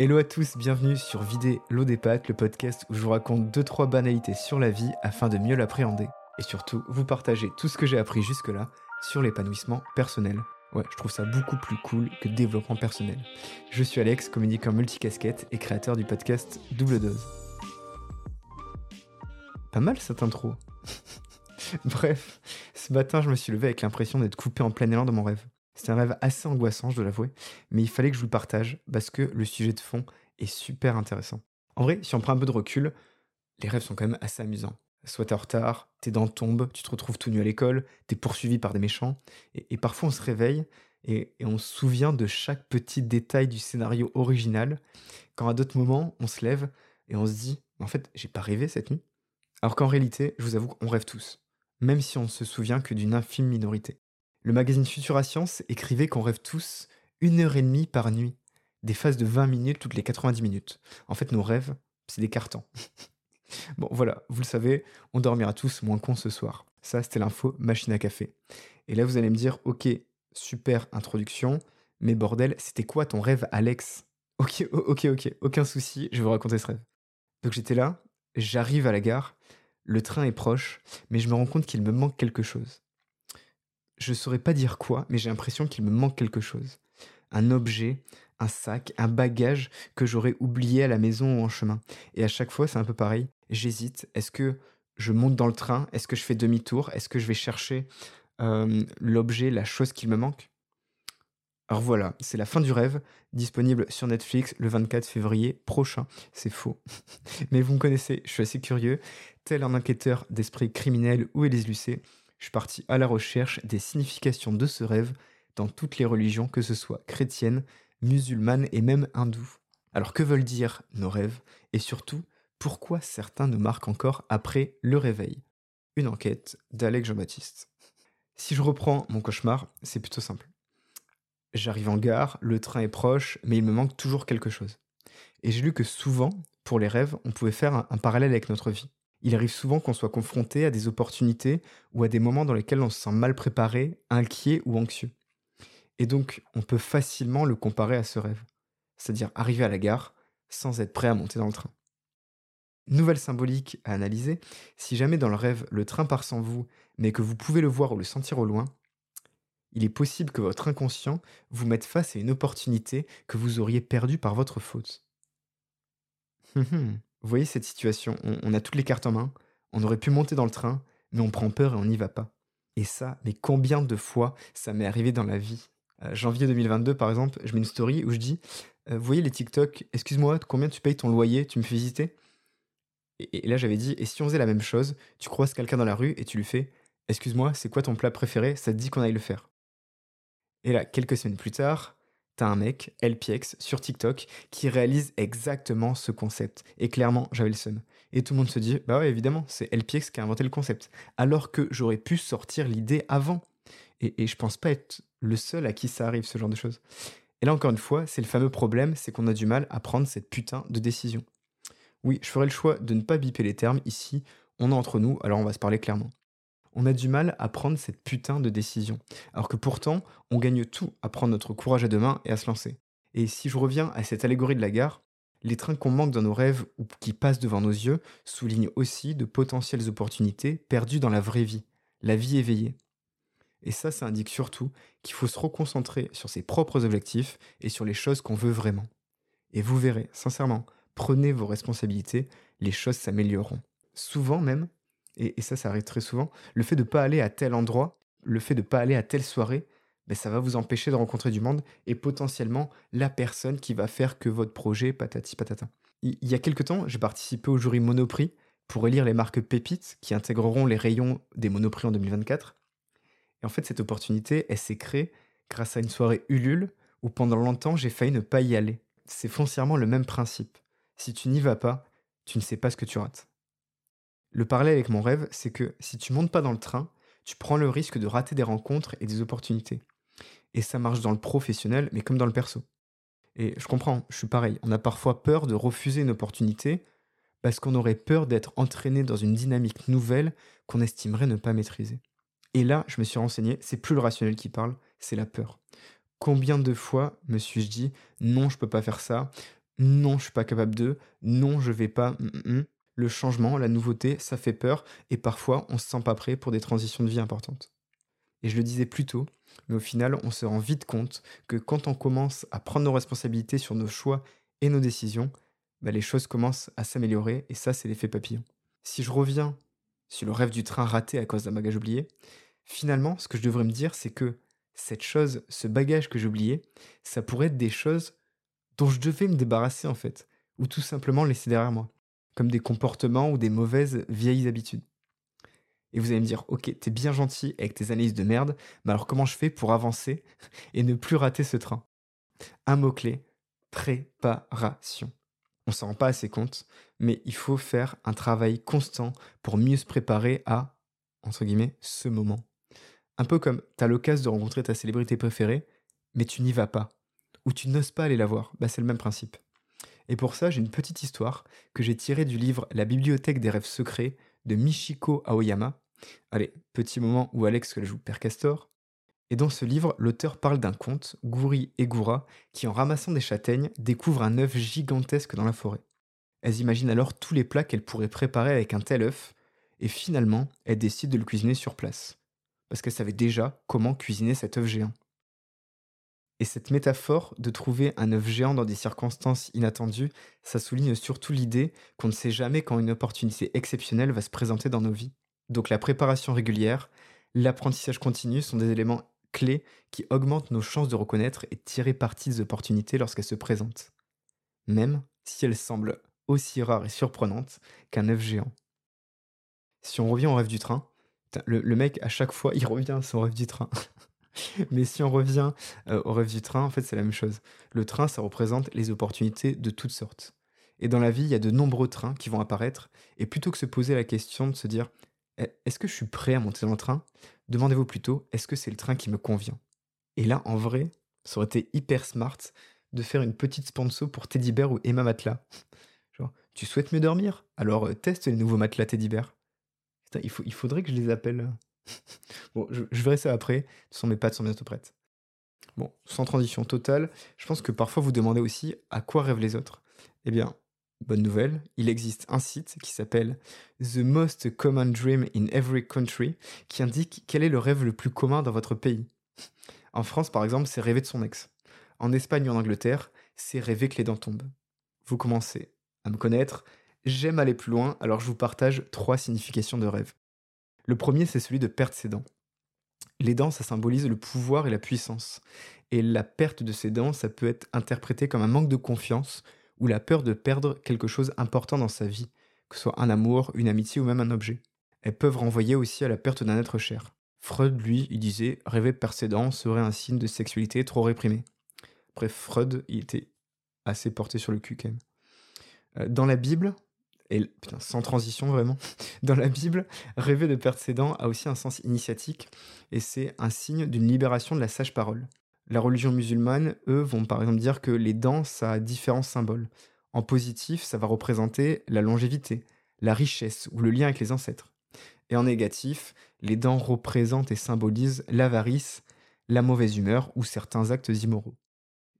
Hello à tous, bienvenue sur Vider l'eau des pâtes, le podcast où je vous raconte 2-3 banalités sur la vie afin de mieux l'appréhender. Et surtout, vous partager tout ce que j'ai appris jusque-là sur l'épanouissement personnel. Ouais, je trouve ça beaucoup plus cool que développement personnel. Je suis Alex, communicant multicasquette et créateur du podcast Double Dose. Pas mal cette intro. Bref, ce matin, je me suis levé avec l'impression d'être coupé en plein élan de mon rêve. C'est un rêve assez angoissant, je dois l'avouer, mais il fallait que je vous le partage parce que le sujet de fond est super intéressant. En vrai, si on prend un peu de recul, les rêves sont quand même assez amusants. Soit t'es en retard, tes dents tombent, tu te retrouves tout nu à l'école, t'es poursuivi par des méchants, et, parfois on se réveille et, et, on se souvient de chaque petit détail du scénario original, quand à d'autres moments on se lève et on se dit, en fait, j'ai pas rêvé cette nuit. Alors qu'en réalité, je vous avoue qu'on rêve tous, même si on ne se souvient que d'une infime minorité. Le magazine Futura Science écrivait qu'on rêve tous une heure et demie par nuit, des phases de 20 minutes toutes les 90 minutes. En fait, nos rêves, c'est des cartons. bon, voilà, vous le savez, on dormira tous moins con ce soir. Ça, c'était l'info machine à café. Et là, vous allez me dire, ok, super introduction, mais bordel, c'était quoi ton rêve, Alex? Ok, ok, ok, aucun souci, je vais vous raconter ce rêve. Donc j'étais là, j'arrive à la gare, le train est proche, mais je me rends compte qu'il me manque quelque chose je ne saurais pas dire quoi, mais j'ai l'impression qu'il me manque quelque chose. Un objet, un sac, un bagage que j'aurais oublié à la maison ou en chemin. Et à chaque fois, c'est un peu pareil. J'hésite. Est-ce que je monte dans le train? Est-ce que je fais demi-tour? Est-ce que je vais chercher l'objet, la chose qu'il me manque? Alors voilà, c'est la fin du rêve, disponible sur Netflix le 24 février prochain. C'est faux. Mais vous me connaissez, je suis assez curieux. Tel un enquêteur d'esprit criminel ou Élise Lucet, je suis parti à la recherche des significations de ce rêve dans toutes les religions, que ce soit chrétienne, musulmane et même hindoue. Alors que veulent dire nos rêves Et surtout, pourquoi certains nous marquent encore après le réveil? Une enquête d'Alex Jean-Baptiste. Si je reprends mon cauchemar, c'est plutôt simple. J'arrive en gare, le train est proche, mais il me manque toujours quelque chose. Et j'ai lu que souvent, pour les rêves, on pouvait faire un, un parallèle avec notre vie il arrive souvent qu'on soit confronté à des opportunités ou à des moments dans lesquels on se sent mal préparé, inquiet ou anxieux. Et donc, on peut facilement le comparer à ce rêve, c'est-à-dire arriver à la gare sans être prêt à monter dans le train. Nouvelle symbolique à analyser, si jamais dans le rêve le train part sans vous, mais que vous pouvez le voir ou le sentir au loin, il est possible que votre inconscient vous mette face à une opportunité que vous auriez perdue par votre faute. Hum, hum. Vous voyez cette situation, on, a toutes les cartes en main, on aurait pu monter dans le train, mais on prend peur et on n'y va pas. Et ça, mais combien de fois ça m'est arrivé dans la vie euh, Janvier 2022, par exemple, je mets une story où je dis euh, Vous voyez les TikTok, excuse-moi, combien tu payes ton loyer Tu me fais visiter? Et, là, j'avais dit Et si on faisait la même chose Tu croises quelqu'un dans la rue et tu lui fais Excuse-moi, c'est quoi ton plat préféré? Ça te dit qu'on aille le faire. Et là, quelques semaines plus tard, t'as un mec, LPX, sur TikTok, qui réalise exactement ce concept. Et clairement, j'avais le seum. Et tout le monde se dit, bah ouais, évidemment, c'est LPX qui a inventé le concept. Alors que j'aurais pu sortir l'idée avant. Et, je pense pas être le seul à qui ça arrive, ce genre de choses. Et là, encore une fois, c'est le fameux problème, c'est qu'on a du mal à prendre cette putain de décision. Oui, je ferai le choix de ne pas biper les termes ici, on est entre nous, alors on va se parler clairement on a du mal à prendre cette putain de décision. Alors que pourtant, on gagne tout à prendre notre courage à deux mains et à se lancer. Et si je reviens à cette allégorie de la gare, les trains qu'on manque dans nos rêves ou qui passent devant nos yeux soulignent aussi de potentielles opportunités perdues dans la vraie vie, la vie éveillée. Et ça, ça indique surtout qu'il faut se reconcentrer sur ses propres objectifs et sur les choses qu'on veut vraiment. Et vous verrez, sincèrement, prenez vos responsabilités, les choses s'amélioreront. Souvent même, et, ça, ça arrive très souvent, le fait de ne pas aller à tel endroit, le fait de ne pas aller à telle soirée, ben, ça va vous empêcher de rencontrer du monde et potentiellement la personne qui va faire que votre projet patati patata. Il, y a quelques temps, j'ai participé au jury Monoprix pour élire les marques pépites qui intégreront les rayons des Monoprix en 2024. Et en fait, cette opportunité, elle s'est créée grâce à une soirée Ulule où pendant longtemps, j'ai failli ne pas y aller. C'est foncièrement le même principe. Si tu n'y vas pas, tu ne sais pas ce que tu rates. Le parallèle avec mon rêve, c'est que si tu montes pas dans le train, tu prends le risque de rater des rencontres et des opportunités. Et ça marche dans le professionnel, mais comme dans le perso. Et je comprends, je suis pareil. On a parfois peur de refuser une opportunité parce qu'on aurait peur d'être entraîné dans une dynamique nouvelle qu'on estimerait ne pas maîtriser. Et là, je me suis renseigné, c'est plus le rationnel qui parle, c'est la peur. Combien de fois me suis-je dit non, je peux pas faire ça, non, je suis pas capable de, non, je vais pas. mm, mm, mm. Le changement, la nouveauté, ça fait peur et parfois on se sent pas prêt pour des transitions de vie importantes. Et je le disais plus tôt, mais au final, on se rend vite compte que quand on commence à prendre nos responsabilités sur nos choix et nos décisions, bah, les choses commencent à s'améliorer et ça, c'est l'effet papillon. Si je reviens sur le rêve du train raté à cause d'un bagage oublié, finalement, ce que je devrais me dire, c'est que cette chose, ce bagage que j'oubliais, ça pourrait être des choses dont je devais me débarrasser en fait, ou tout simplement laisser derrière moi, comme des comportements ou des mauvaises vieilles habitudes. Et vous allez me dire, ok, t'es bien gentil avec tes analyses de merde, mais alors comment je fais pour avancer et ne plus rater ce train? Un mot-clé, préparation. On s'en rend pas assez compte, mais il faut faire un travail constant pour mieux se préparer à, guillemets, ce moment. Un peu comme t'as l'occasion de rencontrer ta célébrité préférée, mais tu n'y vas pas, ou tu n'oses pas aller la voir, bah, c'est le même principe. Et pour ça, j'ai une petite histoire que j'ai tirée du livre La bibliothèque des rêves secrets de Michiko Aoyama, Allez, petit moment où Alex joue Père Castor. Et dans ce livre, l'auteur parle d'un conte, Gouri et Goura, qui en ramassant des châtaignes découvrent un œuf gigantesque dans la forêt. Elles imaginent alors tous les plats qu'elles pourraient préparer avec un tel œuf, et finalement, elles décident de le cuisiner sur place. Parce qu'elles savaient déjà comment cuisiner cet œuf géant. Et cette métaphore de trouver un œuf géant dans des circonstances inattendues, ça souligne surtout l'idée qu'on ne sait jamais quand une opportunité exceptionnelle va se présenter dans nos vies. Donc la préparation régulière, l'apprentissage continu sont des éléments clés qui augmentent nos chances de reconnaître et tirer parti des opportunités lorsqu'elles se présentent. Même si elles semblent aussi rares et surprenantes qu'un œuf géant. Si on revient au rêve du train, le, mec à chaque fois il revient à son rêve du train. Mais si on revient euh, au rêve du train, en fait c'est la même chose. Le train ça représente les opportunités de toutes sortes. Et dans la vie, il y a de nombreux trains qui vont apparaître, et plutôt que se poser la question de se dire «E, est-ce que je suis prêt à monter dans le train? Demandez-vous plutôt, est-ce que c'est le train qui me convient? Et là, en vrai, ça aurait été hyper smart de faire une petite sponsor pour Teddy Bear ou Emma Matelas. Tu souhaites mieux dormir? Alors euh, teste les nouveaux matelas Teddy Bear. Il, faudrait que je les appelle. bon, je, verrai ça après. De toute mes pattes sont bientôt prêtes. Bon, sans transition totale, je pense que parfois vous demandez aussi à quoi rêvent les autres. Eh bien, Bonne nouvelle, il existe un site qui s'appelle The Most Common Dream in Every Country qui indique quel est le rêve le plus commun dans votre pays. En France, par exemple, c'est rêver de son ex. En Espagne ou en Angleterre, c'est rêver que les dents tombent. Vous commencez à me connaître, j'aime aller plus loin, alors je vous partage trois significations de rêve. Le premier, c'est celui de perdre ses dents. Les dents, ça symbolise le pouvoir et la puissance. Et la perte de ses dents, ça peut être interprété comme un manque de confiance ou la peur de perdre quelque chose important dans sa vie, que ce soit un amour, une amitié ou même un objet. Elles peuvent renvoyer aussi à la perte d'un être cher. Freud, lui, il disait rêver de percédent serait un signe de sexualité trop réprimée. Bref, Freud, il était assez porté sur le cul quand même. Euh, dans la Bible, et sans transition vraiment, dans la Bible, rêver de perdre ses dents a aussi un sens initiatique et c'est un signe d'une libération de la sage parole. La religion musulmane, eux, vont par exemple dire que les dents, ça a différents symboles. En positif, ça va représenter la longévité, la richesse ou le lien avec les ancêtres. Et en négatif, les dents représentent et symbolisent l'avarice, la mauvaise humeur ou certains actes immoraux.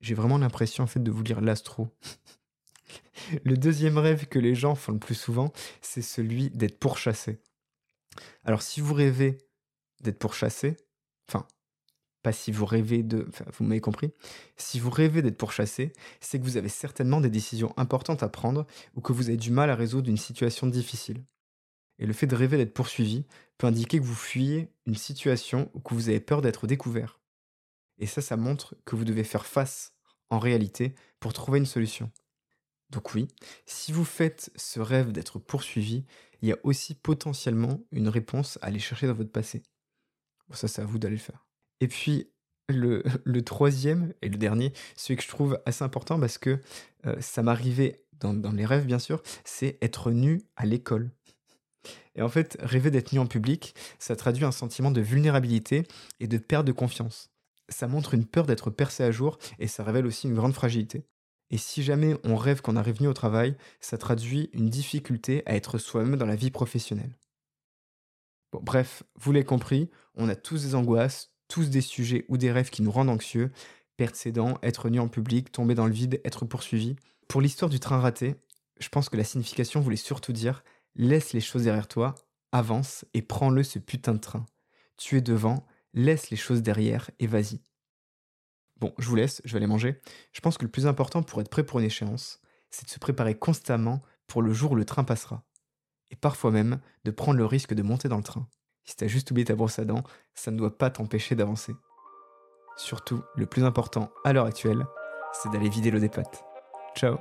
J'ai vraiment l'impression en fait de vous lire l'astro. le deuxième rêve que les gens font le plus souvent, c'est celui d'être pourchassé. Alors si vous rêvez d'être pourchassé, enfin pas si vous rêvez de... Vous m'avez compris. Si vous rêvez d'être pourchassé, c'est que vous avez certainement des décisions importantes à prendre ou que vous avez du mal à résoudre une situation difficile. Et le fait de rêver d'être poursuivi peut indiquer que vous fuyez une situation ou que vous avez peur d'être découvert. Et ça, ça montre que vous devez faire face en réalité pour trouver une solution. Donc oui, si vous faites ce rêve d'être poursuivi, il y a aussi potentiellement une réponse à aller chercher dans votre passé. Ça, c'est à vous d'aller le faire. Et puis, le, troisième et le dernier, celui que je trouve assez important parce que euh, ça m'arrivait dans, dans, les rêves, bien sûr, c'est être nu à l'école. Et en fait, rêver d'être nu en public, ça traduit un sentiment de vulnérabilité et de perte de confiance. Ça montre une peur d'être percé à jour et ça révèle aussi une grande fragilité. Et si jamais on rêve qu'on arrive nu au travail, ça traduit une difficulté à être soi-même dans la vie professionnelle. Bon, bref, vous l'avez compris, on a tous des angoisses, tous des sujets ou des rêves qui nous rendent anxieux, perdre ses dents, être nu en public, tomber dans le vide, être poursuivi. Pour l'histoire du train raté, je pense que la signification voulait surtout dire laisse les choses derrière toi, avance et prends-le ce putain de train. Tu es devant, laisse les choses derrière et vas-y. Bon, je vous laisse, je vais aller manger. Je pense que le plus important pour être prêt pour une échéance, c'est de se préparer constamment pour le jour où le train passera. Et parfois même de prendre le risque de monter dans le train. Si t'as juste oublié ta brosse à dents, ça ne doit pas t'empêcher d'avancer. Surtout, le plus important à l'heure actuelle, c'est d'aller vider l'eau des pattes. Ciao